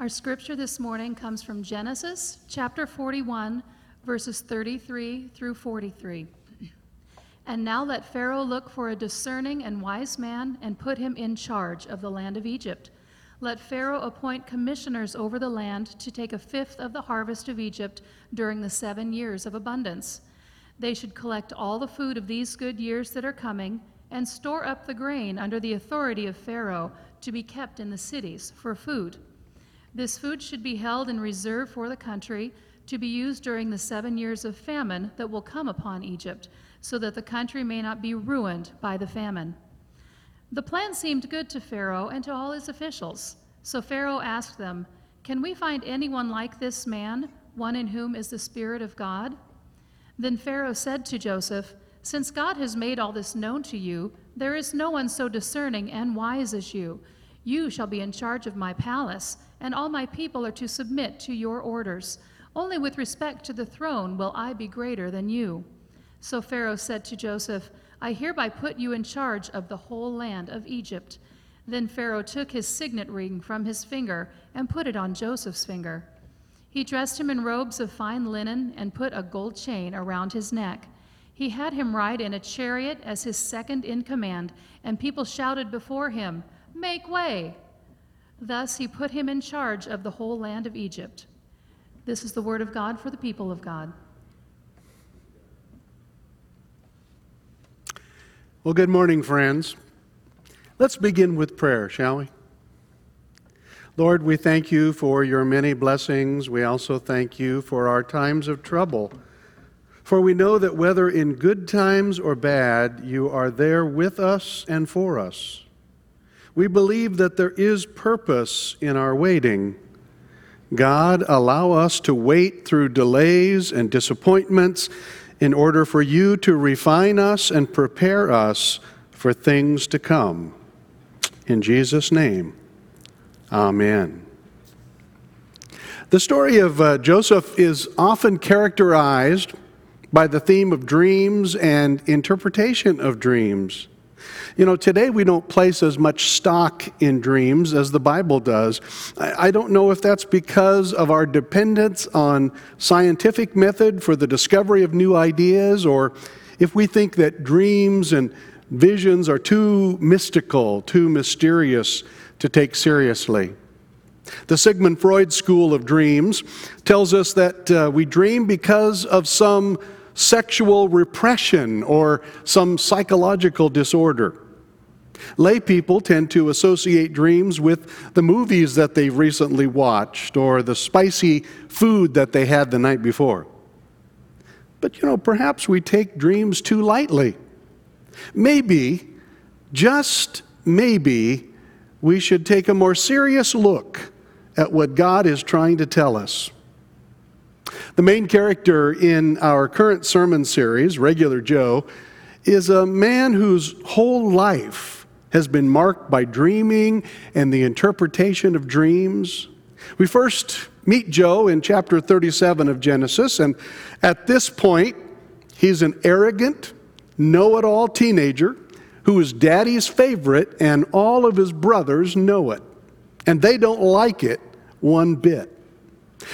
Our scripture this morning comes from Genesis chapter 41, verses 33 through 43. And now let Pharaoh look for a discerning and wise man and put him in charge of the land of Egypt. Let Pharaoh appoint commissioners over the land to take a fifth of the harvest of Egypt during the seven years of abundance. They should collect all the food of these good years that are coming and store up the grain under the authority of Pharaoh to be kept in the cities for food. This food should be held in reserve for the country to be used during the seven years of famine that will come upon Egypt, so that the country may not be ruined by the famine. The plan seemed good to Pharaoh and to all his officials. So Pharaoh asked them, Can we find anyone like this man, one in whom is the Spirit of God? Then Pharaoh said to Joseph, Since God has made all this known to you, there is no one so discerning and wise as you. You shall be in charge of my palace and all my people are to submit to your orders. Only with respect to the throne will I be greater than you. So Pharaoh said to Joseph, I hereby put you in charge of the whole land of Egypt. Then Pharaoh took his signet ring from his finger and put it on Joseph's finger. He dressed him in robes of fine linen and put a gold chain around his neck. He had him ride in a chariot as his second in command, and people shouted before him, Make way! Thus he put him in charge of the whole land of Egypt. This is the word of God for the people of God. Well, good morning, friends. Let's begin with prayer, shall we? Lord, we thank you for your many blessings. We also thank you for our times of trouble. For we know that whether in good times or bad, you are there with us and for us. We believe that there is purpose in our waiting. God, allow us to wait through delays and disappointments in order for you to refine us and prepare us for things to come. In Jesus' name, amen. The story of uh, Joseph is often characterized by the theme of dreams and interpretation of dreams. You know, today we don't place as much stock in dreams as the Bible does. I don't know if that's because of our dependence on scientific method for the discovery of new ideas or if we think that dreams and visions are too mystical, too mysterious to take seriously. The Sigmund Freud School of Dreams tells us that uh, we dream because of some sexual repression or some psychological disorder. Lay people tend to associate dreams with the movies that they've recently watched or the spicy food that they had the night before. But you know, perhaps we take dreams too lightly. Maybe, just maybe, we should take a more serious look at what God is trying to tell us. The main character in our current sermon series, Regular Joe, is a man whose whole life has been marked by dreaming and the interpretation of dreams. We first meet Joe in chapter 37 of Genesis, and at this point, he's an arrogant, know it all teenager who is daddy's favorite, and all of his brothers know it. And they don't like it one bit.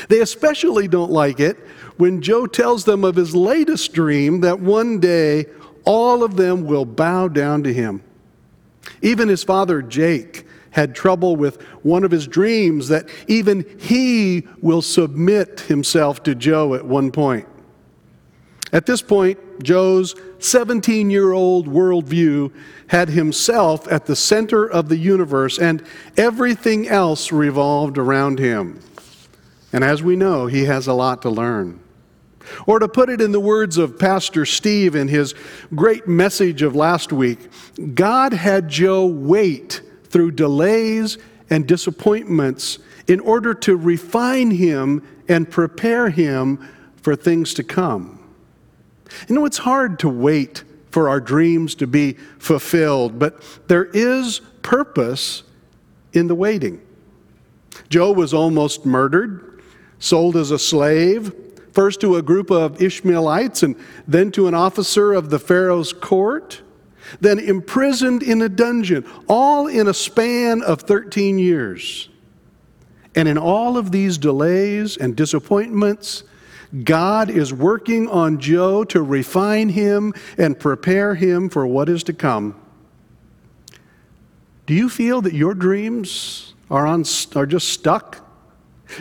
They especially don't like it when Joe tells them of his latest dream that one day all of them will bow down to him. Even his father Jake had trouble with one of his dreams that even he will submit himself to Joe at one point. At this point, Joe's 17 year old worldview had himself at the center of the universe, and everything else revolved around him. And as we know, he has a lot to learn. Or to put it in the words of Pastor Steve in his great message of last week, God had Joe wait through delays and disappointments in order to refine him and prepare him for things to come. You know, it's hard to wait for our dreams to be fulfilled, but there is purpose in the waiting. Joe was almost murdered sold as a slave, first to a group of Ishmaelites and then to an officer of the Pharaoh's court, then imprisoned in a dungeon, all in a span of 13 years. And in all of these delays and disappointments, God is working on Joe to refine him and prepare him for what is to come. Do you feel that your dreams are, on, are just stuck?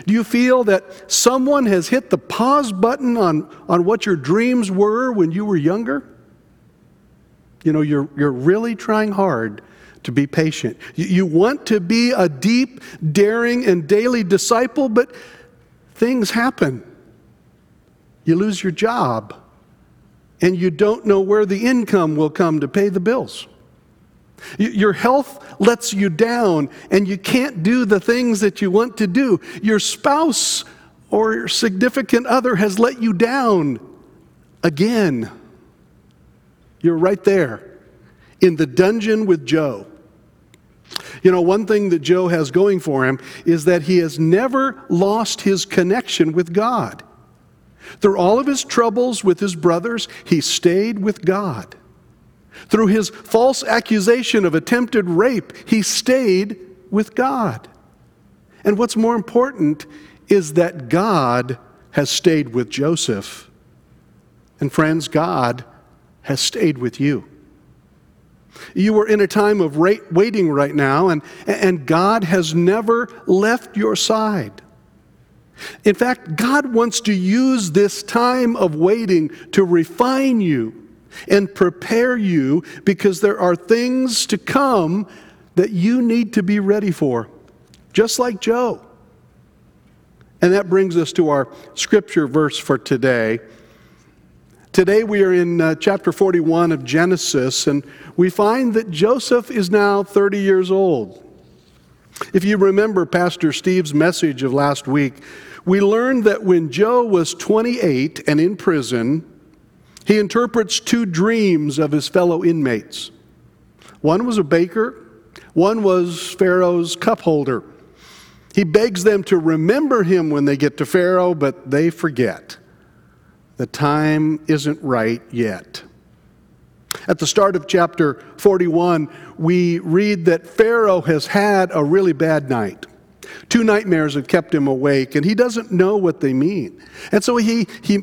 Do you feel that someone has hit the pause button on, on what your dreams were when you were younger? You know, you're, you're really trying hard to be patient. You, you want to be a deep, daring, and daily disciple, but things happen. You lose your job, and you don't know where the income will come to pay the bills. Your health lets you down, and you can't do the things that you want to do. Your spouse or your significant other has let you down again. You're right there in the dungeon with Joe. You know, one thing that Joe has going for him is that he has never lost his connection with God. Through all of his troubles with his brothers, he stayed with God. Through his false accusation of attempted rape, he stayed with God. And what's more important is that God has stayed with Joseph. And friends, God has stayed with you. You are in a time of waiting right now, and, and God has never left your side. In fact, God wants to use this time of waiting to refine you and prepare you because there are things to come that you need to be ready for, just like Joe. And that brings us to our scripture verse for today. Today we are in uh, chapter 41 of Genesis, and we find that Joseph is now 30 years old. If you remember Pastor Steve's message of last week, we learned that when Joe was 28 and in prison, he interprets two dreams of his fellow inmates. One was a baker, one was Pharaoh's cup holder. He begs them to remember him when they get to Pharaoh, but they forget. The time isn't right yet. At the start of chapter 41, we read that Pharaoh has had a really bad night. Two nightmares have kept him awake, and he doesn't know what they mean. And so he, he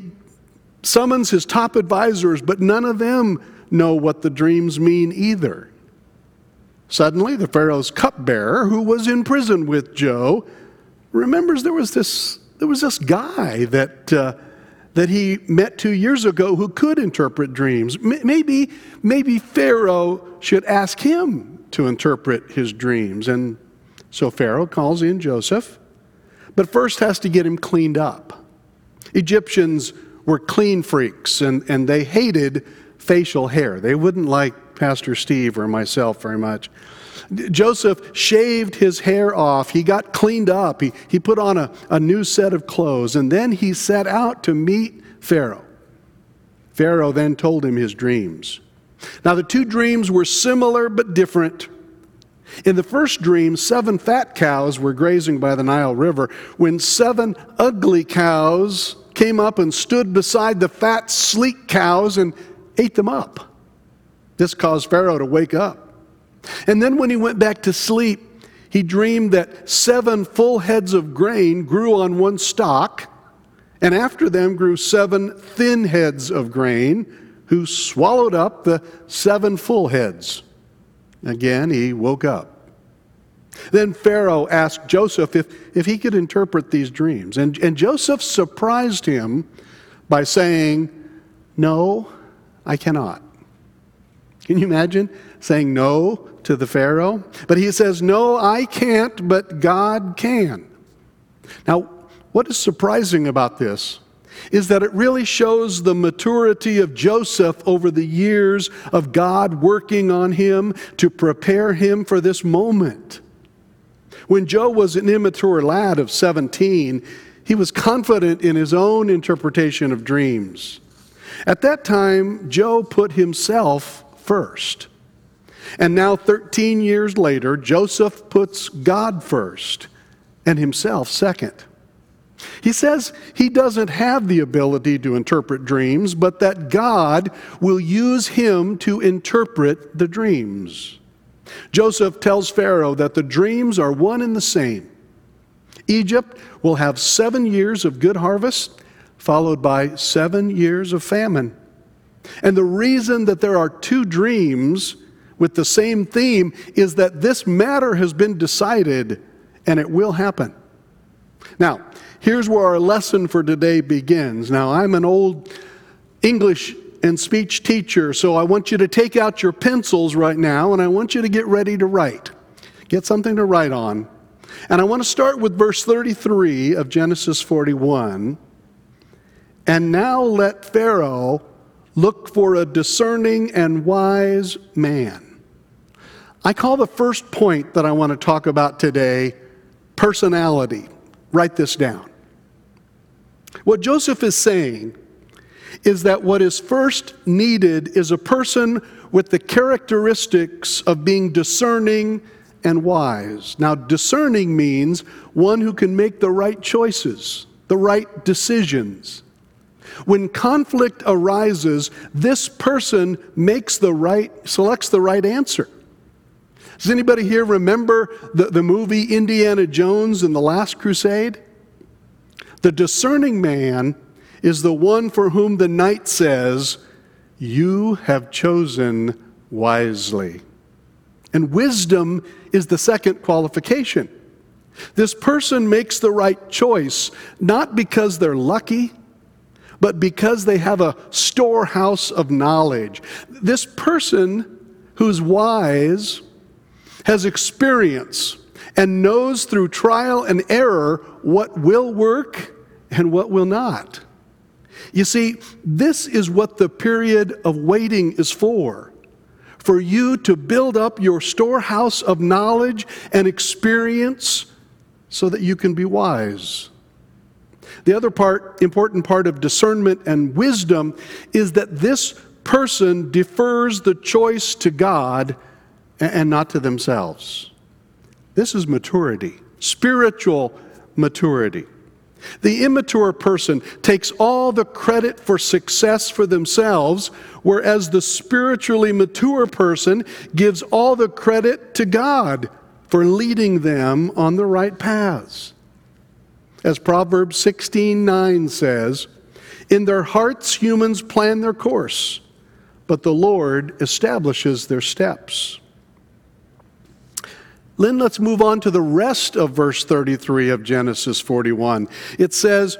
summons his top advisors, but none of them know what the dreams mean either. Suddenly, the Pharaoh's cupbearer, who was in prison with Joe, remembers there was this, there was this guy that. Uh, that he met two years ago who could interpret dreams. Maybe, maybe Pharaoh should ask him to interpret his dreams. And so Pharaoh calls in Joseph, but first has to get him cleaned up. Egyptians were clean freaks and, and they hated facial hair. They wouldn't like Pastor Steve or myself very much. Joseph shaved his hair off. He got cleaned up. He, he put on a, a new set of clothes. And then he set out to meet Pharaoh. Pharaoh then told him his dreams. Now, the two dreams were similar but different. In the first dream, seven fat cows were grazing by the Nile River when seven ugly cows came up and stood beside the fat, sleek cows and ate them up. This caused Pharaoh to wake up. And then when he went back to sleep, he dreamed that seven full heads of grain grew on one stalk, and after them grew seven thin heads of grain, who swallowed up the seven full heads. Again, he woke up. Then Pharaoh asked Joseph if, if he could interpret these dreams. And, and Joseph surprised him by saying, No, I cannot. Can you imagine saying no to the Pharaoh? But he says, No, I can't, but God can. Now, what is surprising about this is that it really shows the maturity of Joseph over the years of God working on him to prepare him for this moment. When Joe was an immature lad of 17, he was confident in his own interpretation of dreams. At that time, Joe put himself first. And now, 13 years later, Joseph puts God first and himself second. He says he doesn't have the ability to interpret dreams, but that God will use him to interpret the dreams. Joseph tells Pharaoh that the dreams are one and the same. Egypt will have seven years of good harvest, followed by seven years of famine. And the reason that there are two dreams with the same theme is that this matter has been decided and it will happen. Now, here's where our lesson for today begins. Now, I'm an old English and speech teacher, so I want you to take out your pencils right now and I want you to get ready to write. Get something to write on. And I want to start with verse 33 of Genesis 41. And now let Pharaoh look for a discerning and wise man. I call the first point that I want to talk about today personality. Write this down. What Joseph is saying is that what is first needed is a person with the characteristics of being discerning and wise. Now, discerning means one who can make the right choices, the right decisions. When conflict arises, this person makes the right, selects the right answer. Does anybody here remember the, the movie Indiana Jones and the Last Crusade? The discerning man is the one for whom the knight says, You have chosen wisely. And wisdom is the second qualification. This person makes the right choice, not because they're lucky, but because they have a storehouse of knowledge. This person who's wise has experience and knows through trial and error what will work and what will not. You see, this is what the period of waiting is for for you to build up your storehouse of knowledge and experience so that you can be wise. The other part, important part of discernment and wisdom is that this person defers the choice to God and not to themselves. This is maturity, spiritual maturity. The immature person takes all the credit for success for themselves, whereas the spiritually mature person gives all the credit to God for leading them on the right paths. As Proverbs 16:9 says, "In their hearts humans plan their course, but the Lord establishes their steps." Lynn, let's move on to the rest of verse 33 of Genesis 41. It says,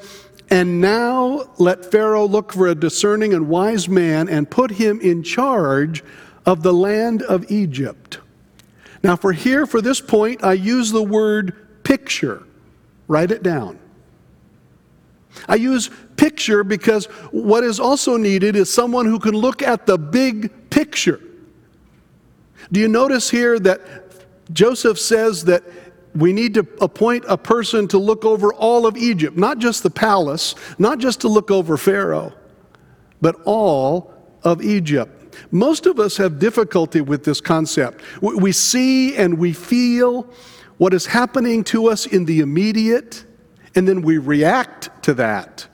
And now let Pharaoh look for a discerning and wise man and put him in charge of the land of Egypt. Now, for here, for this point, I use the word picture. Write it down. I use picture because what is also needed is someone who can look at the big picture. Do you notice here that Joseph says that we need to appoint a person to look over all of Egypt, not just the palace, not just to look over Pharaoh, but all of Egypt. Most of us have difficulty with this concept. We see and we feel what is happening to us in the immediate, and then we react to that.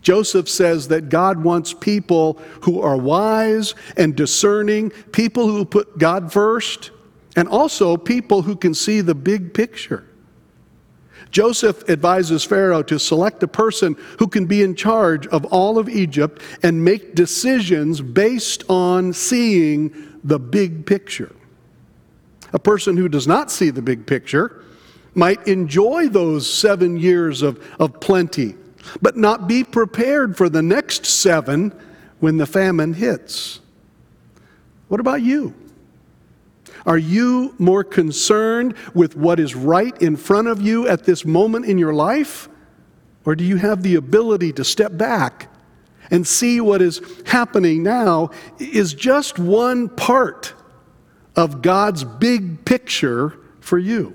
Joseph says that God wants people who are wise and discerning, people who put God first, and also people who can see the big picture. Joseph advises Pharaoh to select a person who can be in charge of all of Egypt and make decisions based on seeing the big picture. A person who does not see the big picture might enjoy those seven years of, of plenty, but not be prepared for the next seven when the famine hits. What about you? Are you more concerned with what is right in front of you at this moment in your life? Or do you have the ability to step back and see what is happening now is just one part of God's big picture for you?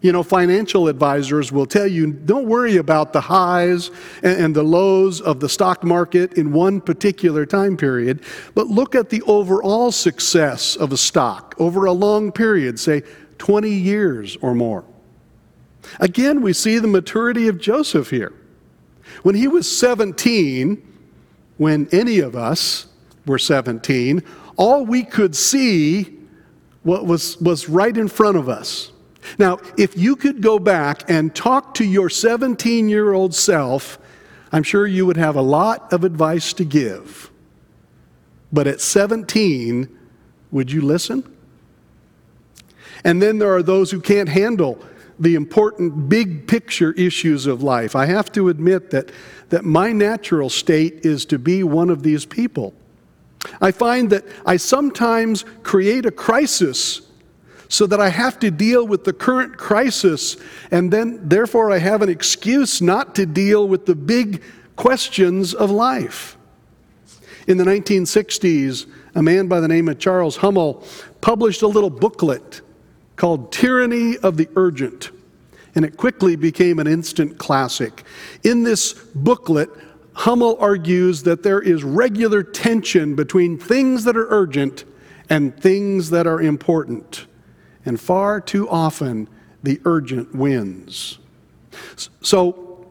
You know, financial advisors will tell you don't worry about the highs and, the lows of the stock market in one particular time period, but look at the overall success of a stock over a long period, say 20 years or more. Again, we see the maturity of Joseph here. When he was 17, when any of us were 17, all we could see what was, was right in front of us. Now, if you could go back and talk to your 17 year old self, I'm sure you would have a lot of advice to give. But at 17, would you listen? And then there are those who can't handle the important big picture issues of life. I have to admit that, that my natural state is to be one of these people. I find that I sometimes create a crisis so that I have to deal with the current crisis, and then therefore I have an excuse not to deal with the big questions of life. In the 1960s, a man by the name of Charles Hummel published a little booklet called Tyranny of the Urgent, and it quickly became an instant classic. In this booklet, Hummel argues that there is regular tension between things that are urgent and things that are important. And far too often, the urgent wins. So,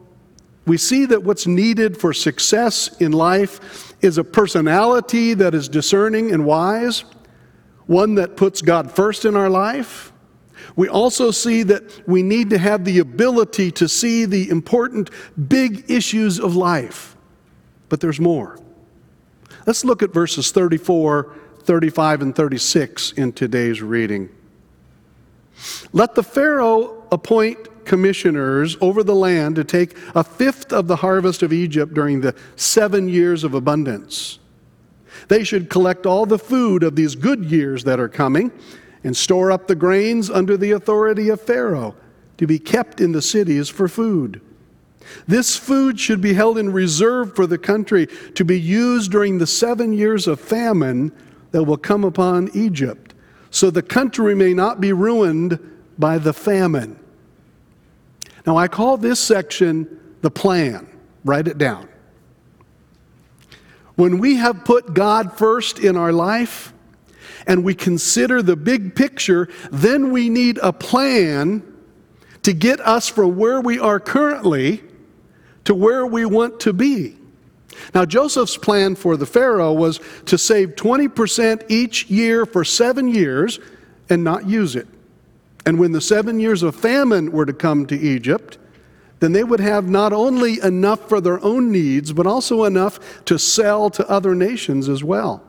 we see that what's needed for success in life is a personality that is discerning and wise, one that puts God first in our life. We also see that we need to have the ability to see the important big issues of life. But there's more. Let's look at verses 34, 35, and 36 in today's reading. Let the Pharaoh appoint commissioners over the land to take a fifth of the harvest of Egypt during the seven years of abundance. They should collect all the food of these good years that are coming and store up the grains under the authority of Pharaoh to be kept in the cities for food. This food should be held in reserve for the country to be used during the seven years of famine that will come upon Egypt so the country may not be ruined by the famine. Now, I call this section the plan. Write it down. When we have put God first in our life and we consider the big picture, then we need a plan to get us from where we are currently to where we want to be. Now, Joseph's plan for the Pharaoh was to save 20% each year for seven years and not use it. And when the seven years of famine were to come to Egypt, then they would have not only enough for their own needs, but also enough to sell to other nations as well.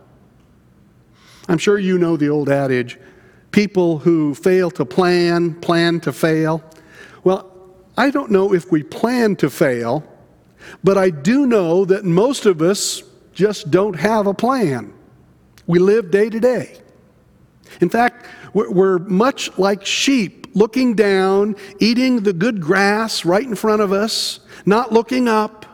I'm sure you know the old adage people who fail to plan, plan to fail. Well, I don't know if we plan to fail but I do know that most of us just don't have a plan. We live day to day. In fact, we're much like sheep looking down, eating the good grass right in front of us, not looking up,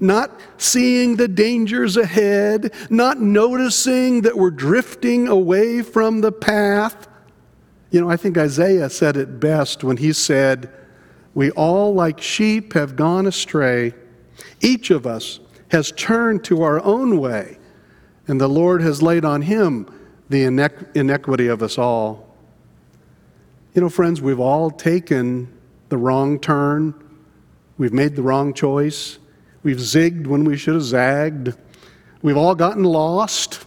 not seeing the dangers ahead, not noticing that we're drifting away from the path. You know, I think Isaiah said it best when he said, We all, like sheep, have gone astray. Each of us has turned to our own way, and the Lord has laid on him the inequity of us all. You know, friends, we've all taken the wrong turn. We've made the wrong choice. We've zigged when we should have zagged. We've all gotten lost.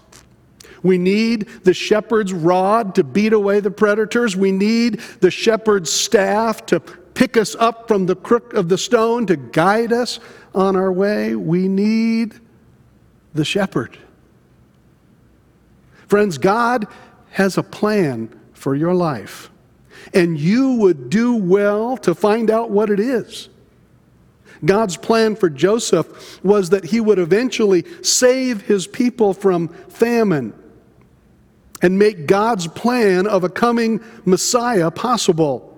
We need the shepherd's rod to beat away the predators. We need the shepherd's staff to pick us up from the crook of the stone, to guide us on our way. We need the shepherd. Friends, God has a plan for your life, and you would do well to find out what it is. God's plan for Joseph was that he would eventually save his people from famine and make God's plan of a coming Messiah possible.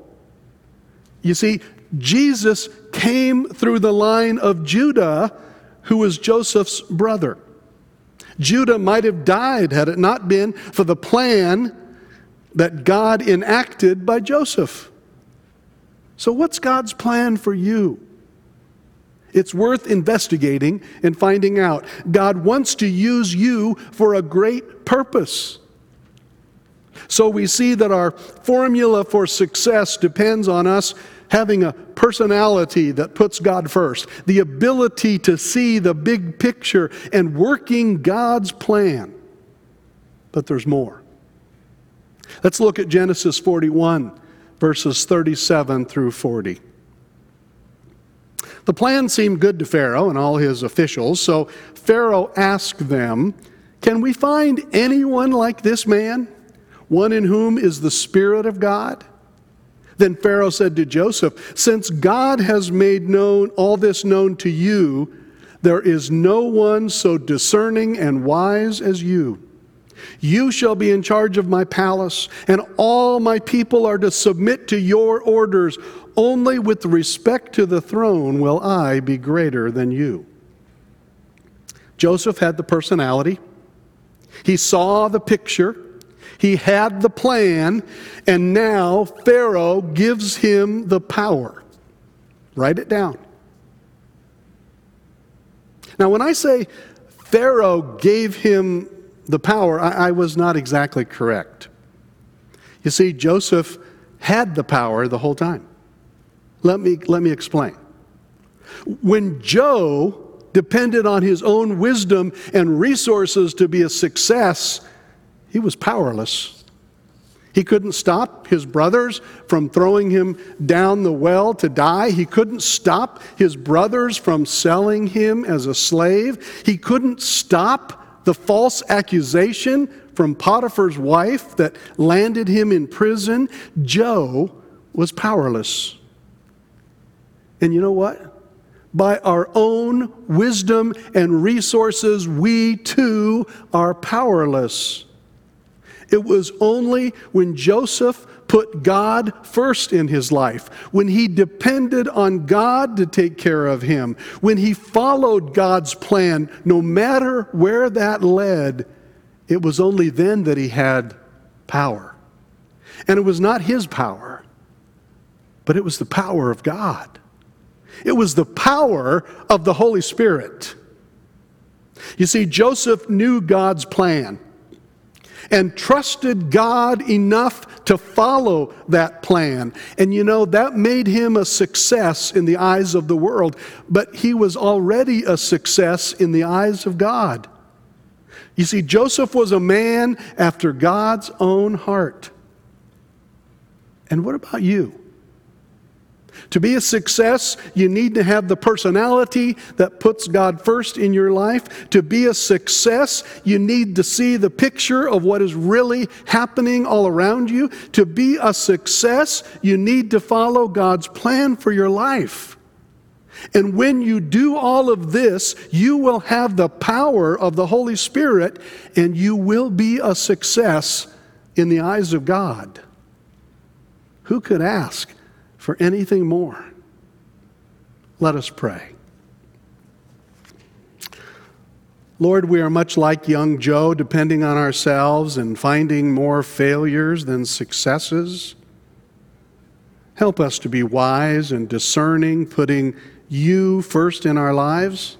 You see, Jesus came through the line of Judah, who was Joseph's brother. Judah might have died had it not been for the plan that God enacted by Joseph. So, what's God's plan for you? It's worth investigating and finding out. God wants to use you for a great purpose. So we see that our formula for success depends on us having a personality that puts God first, the ability to see the big picture and working God's plan. But there's more. Let's look at Genesis 41 verses 37 through 40. The plan seemed good to Pharaoh and all his officials, so Pharaoh asked them, Can we find anyone like this man, one in whom is the Spirit of God? Then Pharaoh said to Joseph, Since God has made known all this known to you, there is no one so discerning and wise as you. You shall be in charge of my palace, and all my people are to submit to your orders. Only with respect to the throne will I be greater than you. Joseph had the personality, he saw the picture, he had the plan, and now Pharaoh gives him the power. Write it down. Now, when I say Pharaoh gave him the power, I, I, was not exactly correct. You see, Joseph had the power the whole time. Let me, let me explain. When Joe depended on his own wisdom and resources to be a success, he was powerless. He couldn't stop his brothers from throwing him down the well to die. He couldn't stop his brothers from selling him as a slave. He couldn't stop the false accusation from Potiphar's wife that landed him in prison. Joe was powerless. And you know what? By our own wisdom and resources, we too are powerless. It was only when Joseph put God first in his life, when he depended on God to take care of him, when he followed God's plan, no matter where that led, it was only then that he had power. And it was not his power, but it was the power of God. It was the power of the Holy Spirit. You see, Joseph knew God's plan and trusted God enough to follow that plan. And you know, that made him a success in the eyes of the world, but he was already a success in the eyes of God. You see, Joseph was a man after God's own heart. And what about you? To be a success, you need to have the personality that puts God first in your life. To be a success, you need to see the picture of what is really happening all around you. To be a success, you need to follow God's plan for your life. And when you do all of this, you will have the power of the Holy Spirit and you will be a success in the eyes of God. Who could ask for anything more. Let us pray. Lord, we are much like young Joe, depending on ourselves and finding more failures than successes. Help us to be wise and discerning, putting you first in our lives.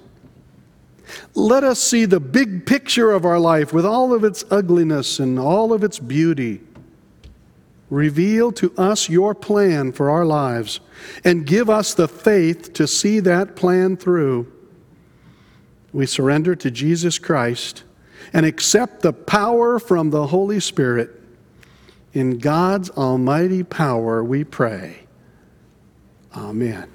Let us see the big picture of our life with all of its ugliness and all of its beauty. Reveal to us your plan for our lives and give us the faith to see that plan through. We surrender to Jesus Christ and accept the power from the Holy Spirit. In God's almighty power we pray. Amen.